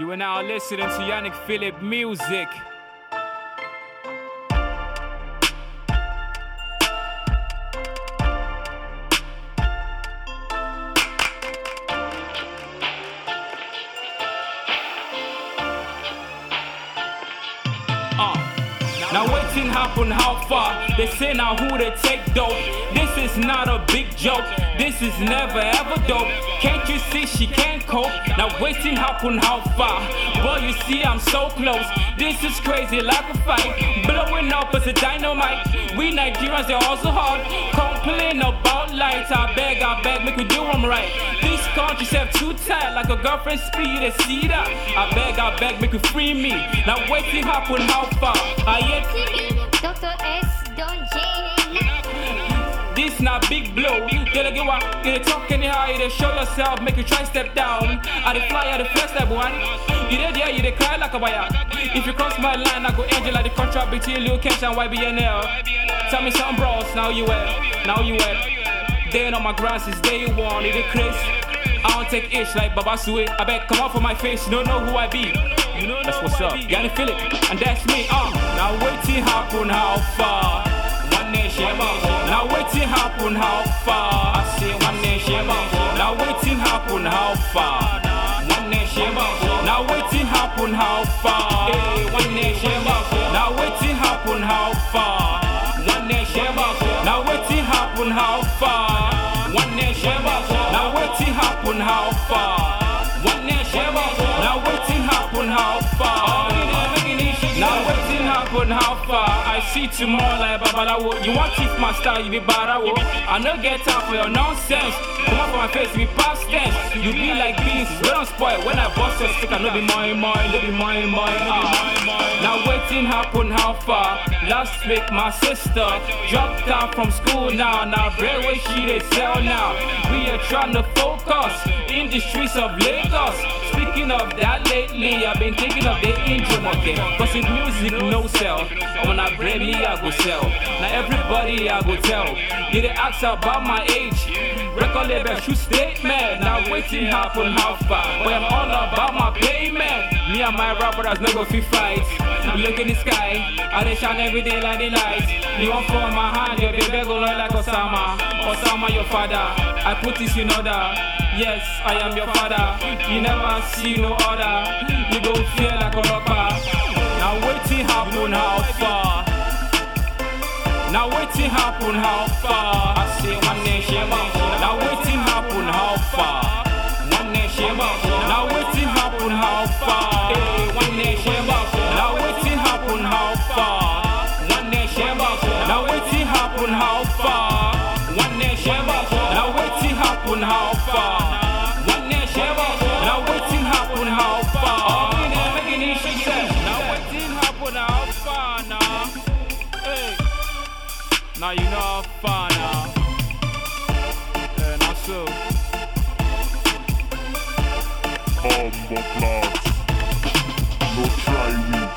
You are now listening to Yannick Philippe music. Now waiting happen how far? They say now who they take dope. This is not a big joke. This is never ever dope. Can't you see she can't cope? Now waiting happen how far? Boy, you see I'm so close. This is crazy like a fight. Blowing up as a dynamite. We Nigerians they also hard. Complain about lights. I beg, I beg, make we do them right. Country have too tight like a girlfriend speed. They see that. I beg, I beg, make you free me. Now waiting happen how far? I yet Dr. S. Don J. This not big blow. A get what? A talk anyhow. You dey show yourself, make you try step down. I dey fly, I dey flex like one. You dey yeah, you dey cry like a buyer. If you cross my line, I go angel like the contract between Lil Kesh and YBNL. Tell me something, bros. Now you well, now you well. They on my grass is day one. It is Chris. I don't take ish like Baba Suwe. I bet come out for my face. You don't know who I be. You know that's what's up. Yanni Philippe, and that's me. Uh. Now waiting happen how far? One nation. Now waiting happen how far? I say one nation. Now waiting happen how far? One nation. Now waiting happen how far? Hey, one nation. Happen how far? I see tomorrow like Babalawo. You want teach my style, you be barawo. I no get time for your nonsense. Come up for my face, be past tense. You be like beans, we don't spoil. When I bust your stick, I no be mine, mine, no be mine, mine. Ah. Now waiting happen how far? Last week my sister dropped out from school now. Now bread where she they sell now. We are trying to focus in the streets of Lagos. Speaking of that lately, I've been thinking of the intro again. Cause if music no sell, when I bread me, I go sell. Now everybody I go tell. You they ask about my age. Record label shoot statement. Now waiting happen how far? But I'm all about my payment. Me and my brothers no go fit fight. Look in the sky, I they shine every day like the lights. You want for my hand, your baby go look like Osama. Osama your father. I put this in order. Yes, I am your father. You never see no other. You go feel like a locker. Now waiting happen how far? Now waiting happen how far? Now you know how far now. Yeah, not so. Bomb of No try me.